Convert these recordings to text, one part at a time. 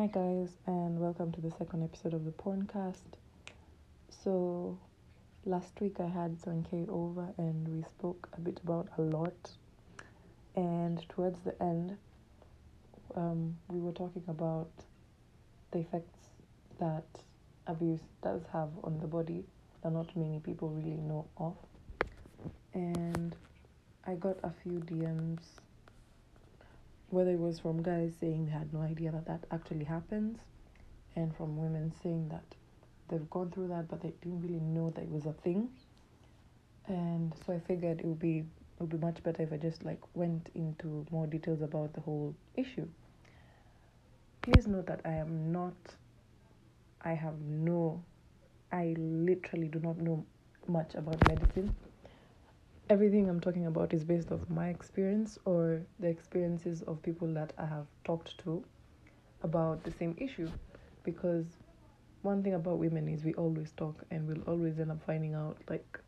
Hi, guys, and welcome to the second episode of the Porncast. So, last week I had Zonke over and we spoke a bit about a lot. And towards the end, um, we were talking about the effects that abuse does have on the body that not many people really know of. And I got a few DMs whether it was from guys saying they had no idea that that actually happens, and from women saying that they've gone through that but they didn't really know that it was a thing. And so I figured it would be it would be much better if I just like went into more details about the whole issue. Please note that I am not I have no I literally do not know much about medicine everything I'm talking about is based off my experience or the experiences of people that I have talked to about the same issue. Because one thing about women is we always talk and we'll always end up finding out, like,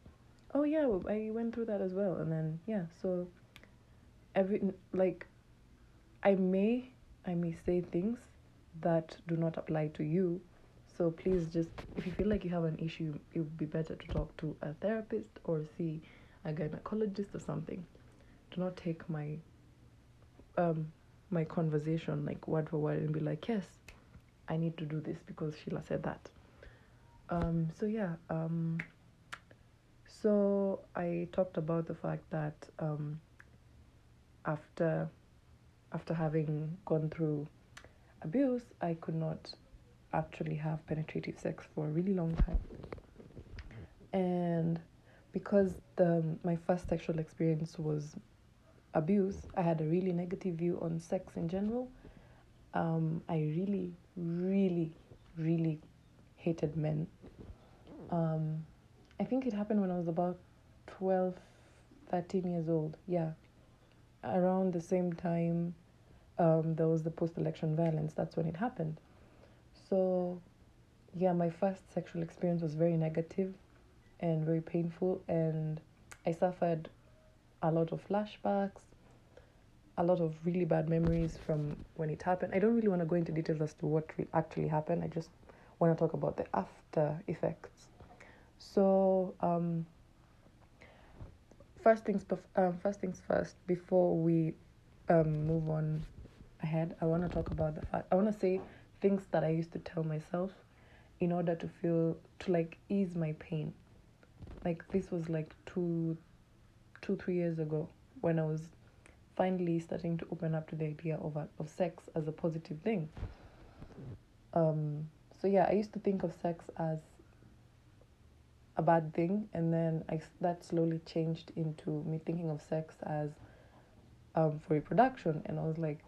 oh yeah, I went through that as well. And then, yeah, so every, like, I may, I may say things that do not apply to you. So please just, if you feel like you have an issue, it would be better to talk to a therapist or see a gynecologist or something. Do not take my um my conversation like word for word and be like, yes, I need to do this because Sheila said that. Um, so yeah, um, so I talked about the fact that um, after after having gone through abuse, I could not actually have penetrative sex for a really long time. And because the my first sexual experience was abuse, I had a really negative view on sex in general. Um, I really, really, really hated men. Um, I think it happened when I was about 12, 13 years old. Yeah. Around the same time um, there was the post election violence. That's when it happened. So, yeah, my first sexual experience was very negative and very painful. And I suffered a lot of flashbacks, a lot of really bad memories from when it happened. I don't really want to go into details as to what actually happened. I just want to talk about the after effects. So, um, first things, um, first things first. Before we um, move on ahead, I want to talk about the fact. I want to say things that I used to tell myself in order to feel to like ease my pain like this was like two two three years ago when i was finally starting to open up to the idea of of sex as a positive thing. Um so yeah i used to think of sex as a bad thing and then i that slowly changed into me thinking of sex as um for reproduction. And i was like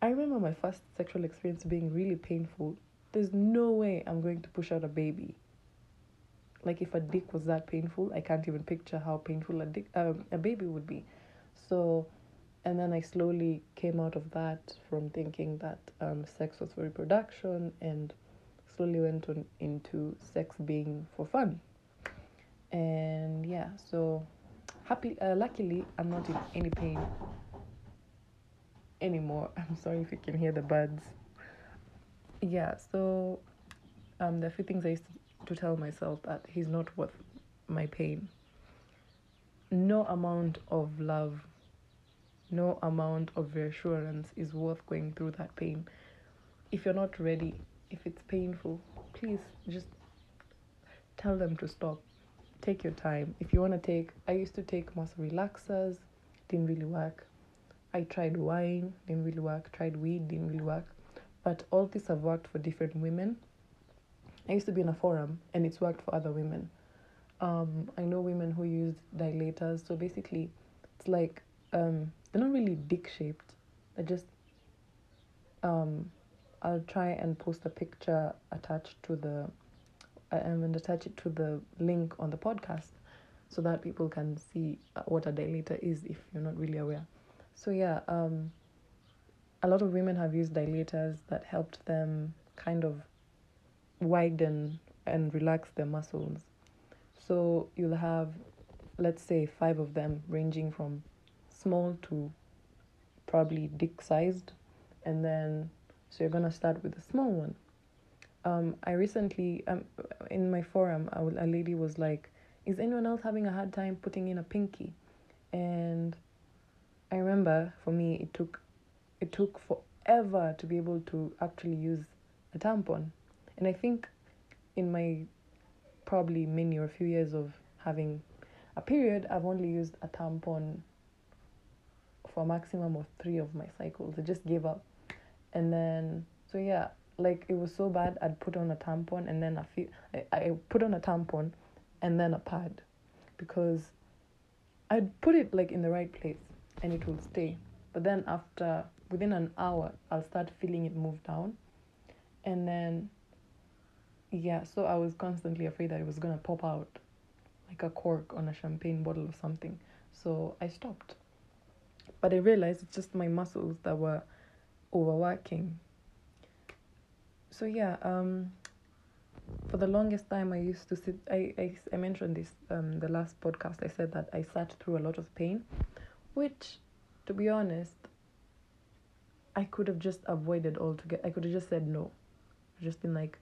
i remember my first sexual experience being really painful. There's no way i'm going to push out a baby like if a dick was that painful, I can't even picture how painful a dick um, a baby would be. So, and then I slowly came out of that from thinking that um, sex was for reproduction, and slowly went on into sex being for fun. And yeah, so happy. Uh, luckily, I'm not in any pain anymore. I'm sorry if you can hear the birds. Yeah, so um, there are a few things I used to to tell myself that he's not worth my pain. No amount of love, no amount of reassurance is worth going through that pain. If you're not ready, if it's painful, please just tell them to stop. Take your time. If you want to take, I used to take muscle relaxers, didn't really work. I tried wine, didn't really work. Tried weed, didn't really work. But all these have worked for different women I used to be in a forum and it's worked for other women. Um, I know women who use dilators. So basically, it's like um, they're not really dick shaped. They're just. Um, I'll try and post a picture attached to the, uh, and attach it to the link on the podcast, so that people can see uh, what a dilator is if you're not really aware. So yeah, um, a lot of women have used dilators that helped them kind of widen and relax their muscles. So you'll have, let's say, five of them ranging from small to probably dick sized, and then So you're gonna start with a small one. Um, I recently um in my forum, a lady was like, "Is anyone else having a hard time putting in a pinky?" And I remember for me, it took it took forever to be able to actually use a tampon, and I think in my probably many or a few years of having a period, I've only used a tampon for a maximum of three of my cycles. I just gave up. And then, so yeah, like it was so bad, I'd put on a tampon and then a few, I, I put on a tampon and then a pad because I'd put it like in the right place and it would stay. But then after, within an hour, I'll start feeling it move down. And then yeah, so I was constantly afraid that it was gonna pop out like a cork on a champagne bottle or something. So I stopped. But I realized it's just my muscles that were overworking. So yeah, um for the longest time I used to sit I, I, I mentioned this um the last podcast I said that I sat through a lot of pain, which to be honest I could have just avoided altogether. I could have just said no. Just been like,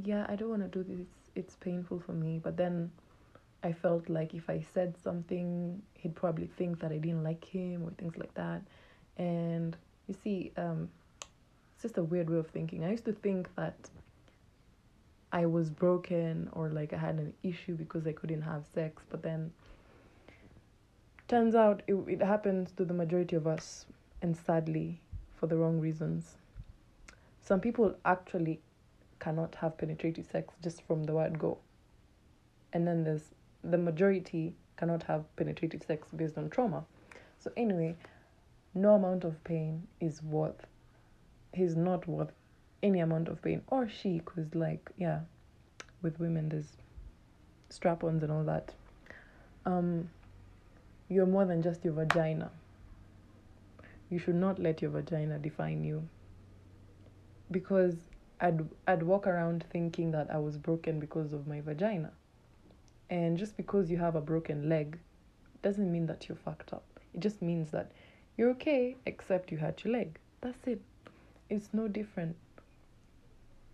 yeah, I don't want to do this. It's painful for me. But then I felt like if I said something, he'd probably think that I didn't like him or things like that. And you see, um, it's just a weird way of thinking. I used to think that I was broken or like I had an issue because I couldn't have sex, but then turns out it, it happens to the majority of us, and sadly, for the wrong reasons. Some people actually cannot have penetrative sex just from the word go. And then there's the majority cannot have penetrative sex based on trauma. So anyway, no amount of pain is worth he's not worth any amount of pain or she cuz like yeah, with women there's strap-ons and all that. Um you're more than just your vagina. You should not let your vagina define you. Because I'd I'd walk around thinking that I was broken because of my vagina. And just because you have a broken leg doesn't mean that you're fucked up. It just means that you're okay except you hurt your leg. That's it. It's no different.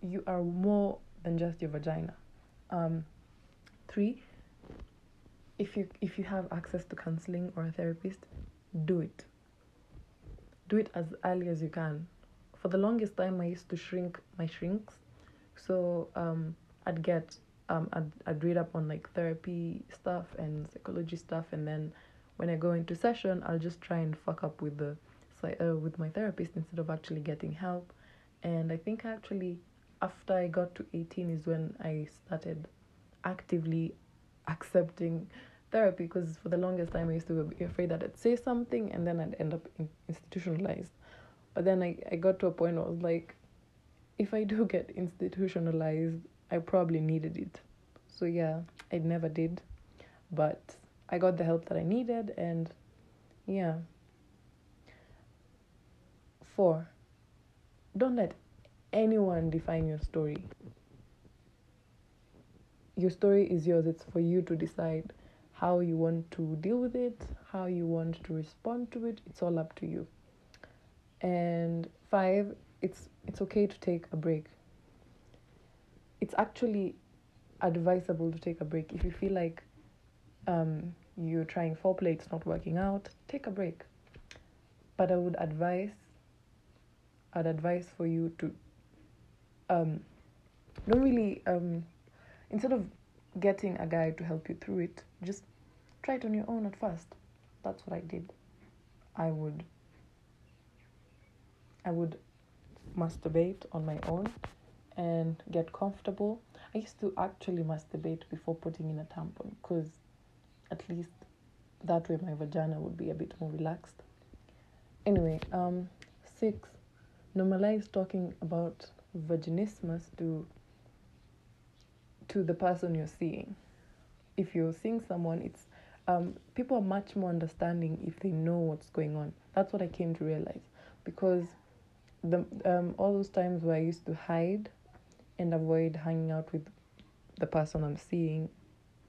You are more than just your vagina. Um, three, if you if you have access to counseling or a therapist, do it. Do it as early as you can for the longest time I used to shrink my shrinks. So um, I'd get um, I'd, I'd read up on like therapy stuff and psychology stuff, and then when I go into session, I'll just try and fuck up with the uh, with my therapist instead of actually getting help. And I think actually after I got to 18 is when I started actively accepting therapy because for the longest time I used to be afraid that I'd say something and then I'd end up in, institutionalized. But then I, I got to a point where I was like, if I do get institutionalized, I probably needed it. So yeah, I never did. But I got the help that I needed and yeah. Four, don't let anyone define your story. Your story is yours, it's for you to decide how you want to deal with it, how you want to respond to it. It's all up to you. And five, it's it's okay to take a break. It's actually advisable to take a break if you feel like um, you're trying foreplay, it's not working out. Take a break. But I would advise, I'd advise for you to um, don't really um, instead of getting a guy to help you through it, just try it on your own at first. That's what I did. I would I would masturbate on my own and get comfortable. I used to actually masturbate before putting in a tampon because at least that way my vagina would be a bit more relaxed. Anyway, um, six, normalize talking about vaginismus to to the person you're seeing. If you're seeing someone, it's um, people are much more understanding if they know what's going on. That's what I came to realize because the um all those times where I used to hide and avoid hanging out with the person I'm seeing,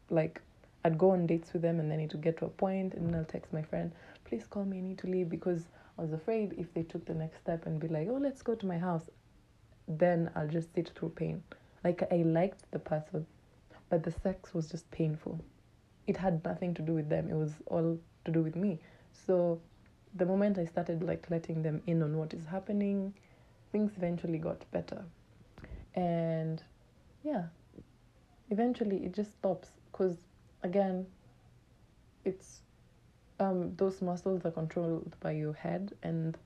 like I'd go on dates with them and then it would get to a point and I'll text my friend, please call me, I need to leave because I was afraid if they took the next step and be like, oh, let's go to my house, then I'll just sit through pain. Like I liked the person, but the sex was just painful. It had nothing to do with them. It was all to do with me. So the moment I started like letting them in on what is happening, things eventually got better. And yeah, eventually it just stops because again, it's um those muscles are controlled by your head and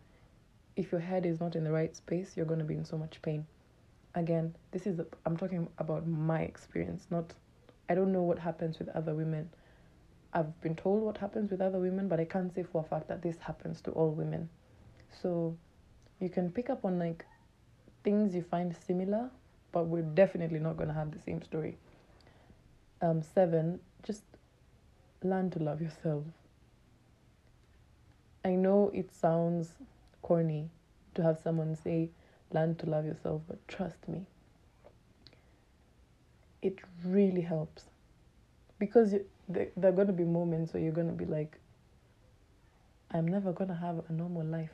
if your head is not in the right space, you're going to be in so much pain. Again, this is, i I'm talking about my experience, not, I don't know what happens with other women. I've been told what happens with other women, but I can't say for a fact that this happens to all women. So you can pick up on like things you find similar, but we're definitely not going to have the same story. Um, seven, just learn to love yourself. I know it sounds corny to have someone say, learn to love yourself, but trust me, it really helps. Because you, there, there are going to be moments where you're going to be like, I'm never going to have a normal life.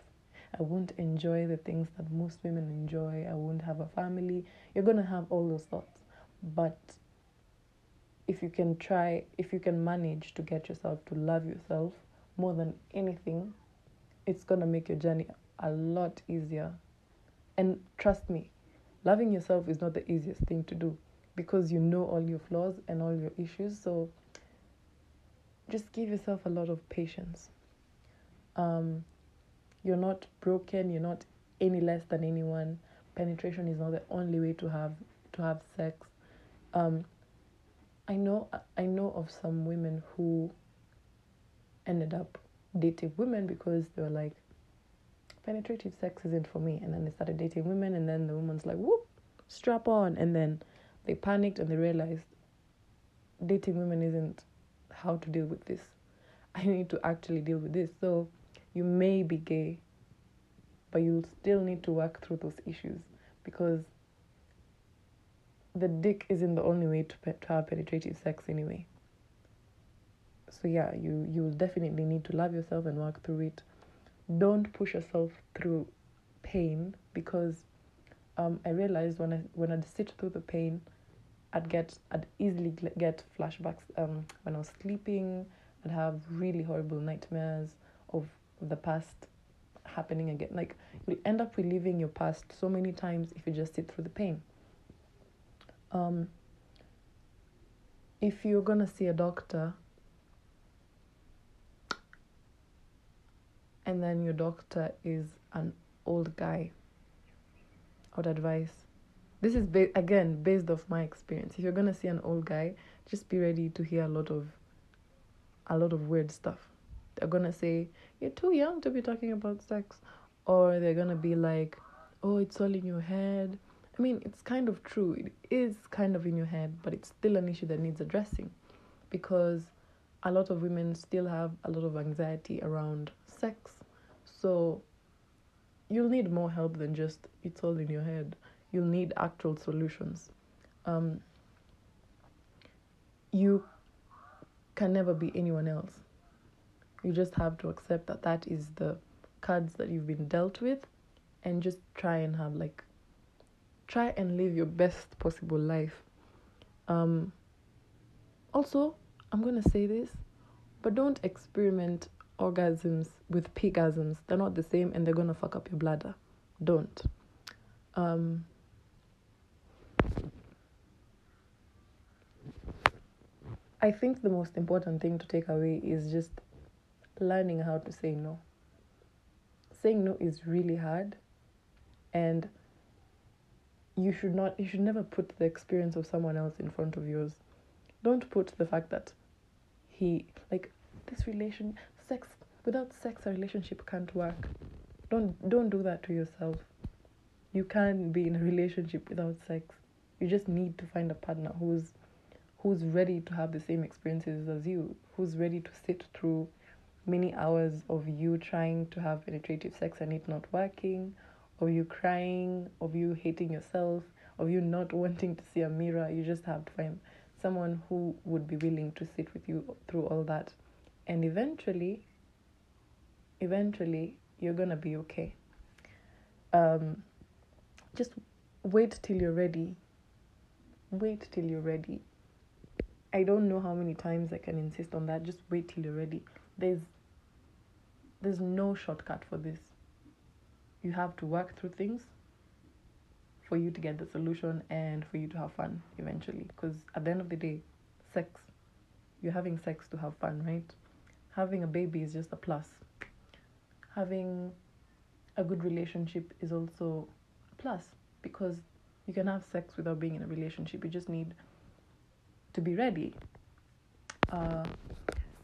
I won't enjoy the things that most women enjoy. I won't have a family. You're going to have all those thoughts. But if you can try, if you can manage to get yourself to love yourself more than anything, it's going to make your journey a lot easier. And trust me, loving yourself is not the easiest thing to do because you know all your flaws and all your issues. So just give yourself a lot of patience. Um, you're not broken, you're not any less than anyone. Penetration is not the only way to have to have sex. Um, I know I know of some women who ended up dating women because they were like, penetrative sex isn't for me. And then they started dating women, and then the woman's like, whoop, strap on. And then they panicked and they realized dating women isn't how to deal with this. I need to actually deal with this. So you may be gay, but you'll still need to work through those issues because the dick isn't the only way to, pe- to have penetrative sex anyway. So yeah, you you will definitely need to love yourself and work through it don't push yourself through pain because um, I realized when I when I'd sit through the pain, I'd get I'd easily get flashbacks. Um, when I was sleeping, I'd have really horrible nightmares of the past happening again. Like you'll end up reliving your past so many times if you just sit through the pain. Um, if you're gonna see a doctor, and then your doctor is an old guy, I would advise. This is ba- again based off my experience. If you're gonna see an old guy, just be ready to hear a lot of a lot of weird stuff. They're gonna say, You're too young to be talking about sex or they're gonna be like, Oh, it's all in your head. I mean, it's kind of true. It is kind of in your head, but it's still an issue that needs addressing because a lot of women still have a lot of anxiety around sex so you'll need more help than just it's all in your head. You'll need actual solutions. Um, you can never be anyone else. You just have to accept that that is the cards that you've been dealt with and just try and have like try and live your best possible life. Um also, I'm going to say this, but don't experiment orgasms with pigasms. They're not the same and they're going to fuck up your bladder. Don't. Um, I think the most important thing to take away is just learning how to say no. Saying no is really hard and you should not you should never put the experience of someone else in front of yours. Don't put the fact that he like this relation sex without sex a relationship can't work don't don't do that to yourself you can't be in a relationship without sex you just need to find a partner who's who's ready to have the same experiences as you who's ready to sit through many hours of you trying to have penetrative sex and it not working of you crying of you hating yourself of you not wanting to see a mirror you just have to find someone who would be willing to sit with you through all that and eventually eventually you're gonna be okay um just wait till you're ready. Wait till you're ready. I don't know how many times I can insist on that. Just wait till you're ready. There's there's no shortcut for this. You have to work through things for you to get the solution and for you to have fun eventually. Because at the end of the day, sex, you're having sex to have fun, right? Having a baby is just a plus. Having a good relationship is also a plus because you can have sex without being in a relationship. You just need to be ready. Uh,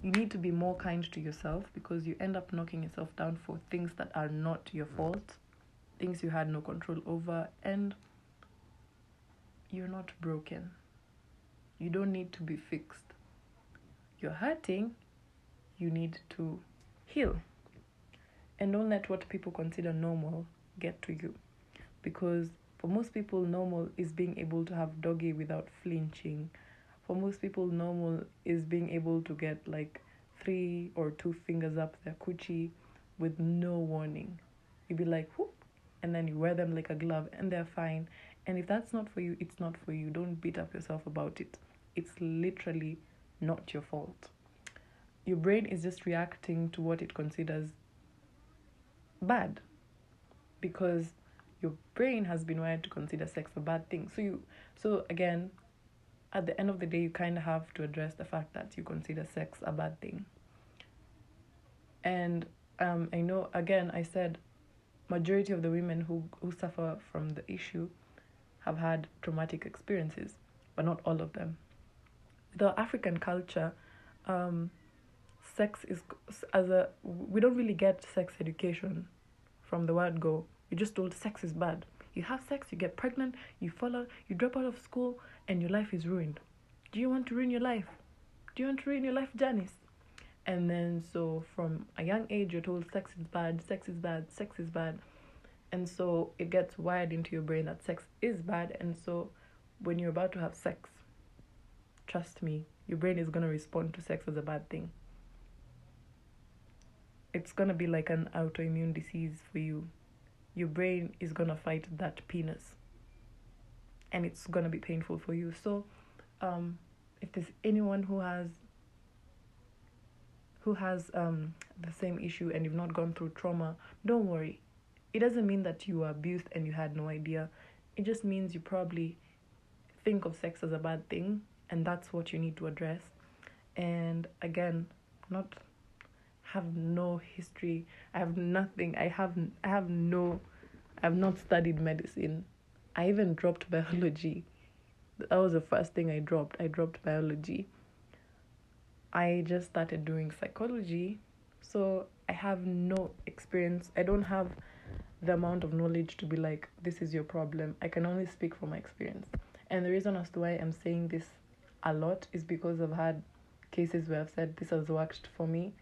you need to be more kind to yourself because you end up knocking yourself down for things that are not your fault, things you had no control over, and you're not broken. You don't need to be fixed. You're hurting, you need to heal. And don't let what people consider normal get to you. Because for most people, normal is being able to have doggy without flinching. For most people, normal is being able to get like three or two fingers up their coochie with no warning. You'd be like, whoop, and then you wear them like a glove and they're fine. And if that's not for you, it's not for you. Don't beat up yourself about it. It's literally not your fault. Your brain is just reacting to what it considers bad because your brain has been wired to consider sex a bad thing. So you so again, at the end of the day you kind of have to address the fact that you consider sex a bad thing. And um I know again I said majority of the women who who suffer from the issue have had traumatic experiences, but not all of them. The African culture, um, sex is as a we don't really get sex education from the word go. You're just told sex is bad. You have sex, you get pregnant, you fall out, you drop out of school, and your life is ruined. Do you want to ruin your life? Do you want to ruin your life, Janice? And then, so from a young age, you're told sex is bad, sex is bad, sex is bad. And so it gets wired into your brain that sex is bad. And so when you're about to have sex, trust me, your brain is going to respond to sex as a bad thing. It's going to be like an autoimmune disease for you. Your brain is going to fight that penis. And it's to be painful for you. So, um, if there's anyone who has who has um, the same issue and you've not gone through trauma, don't worry it doesn't mean that you were abused and you had no idea. It just means you probably think of sex as a bad thing and that's what you need to address. And again, not have no history. I have nothing. I have I have no I have not studied medicine. I even dropped biology. That was the first thing I dropped. I dropped biology. I just started doing psychology. So I have no experience. I don't have the amount of knowledge to be like, this is your problem. I can only speak from my experience. And the reason as to why I'm saying this a lot is because I've had cases where I've said this has worked for me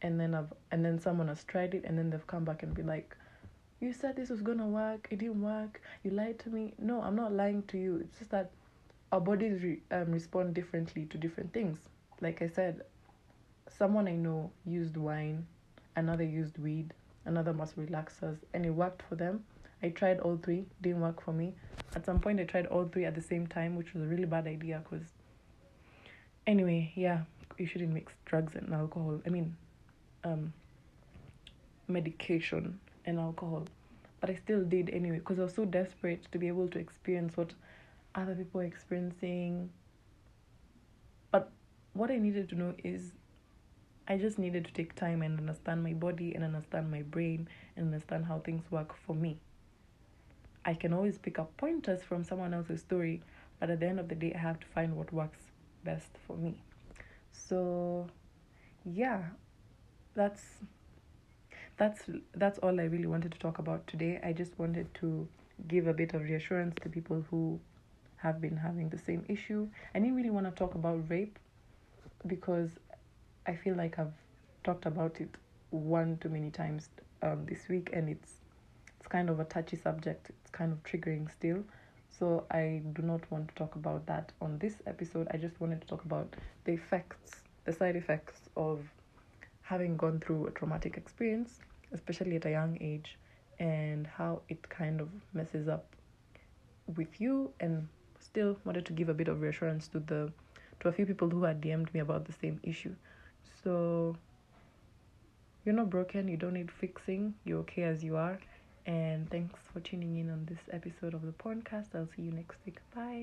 and then I've and then someone has tried it and then they've come back and be like, You said this was gonna work, it didn't work, you lied to me. No, I'm not lying to you. It's just that our bodies re- um, respond differently to different things. Like I said, someone I know used wine, another used weed, another was relaxers, and it worked for them. I tried all three, didn't work for me. At some point, I tried all three at the same time, which was a really bad idea because. Anyway, yeah, you shouldn't mix drugs and alcohol. I mean, um, medication and alcohol. But I still did anyway because I was so desperate to be able to experience what other people are experiencing. But what I needed to know is I just needed to take time and understand my body and understand my brain and understand how things work for me. I can always pick up pointers from someone else's story, but at the end of the day, I have to find what works best for me. So, yeah, that's that's that's all I really wanted to talk about today. I just wanted to give a bit of reassurance to people who have been having the same issue. I didn't really want to talk about rape because I feel like I've talked about it one too many times um, this week, and it's it's kind of a touchy subject. It's kind of triggering still. So I do not want to talk about that on this episode. I just wanted to talk about the effects, the side effects of having gone through a traumatic experience, especially at a young age, and how it kind of messes up with you and still wanted to give a bit of reassurance to the to a few people who had DM'd me about the same issue. So you're not broken, you don't need fixing, you're okay as you are. And thanks for tuning in on this episode of the podcast. I'll see you next week. Bye.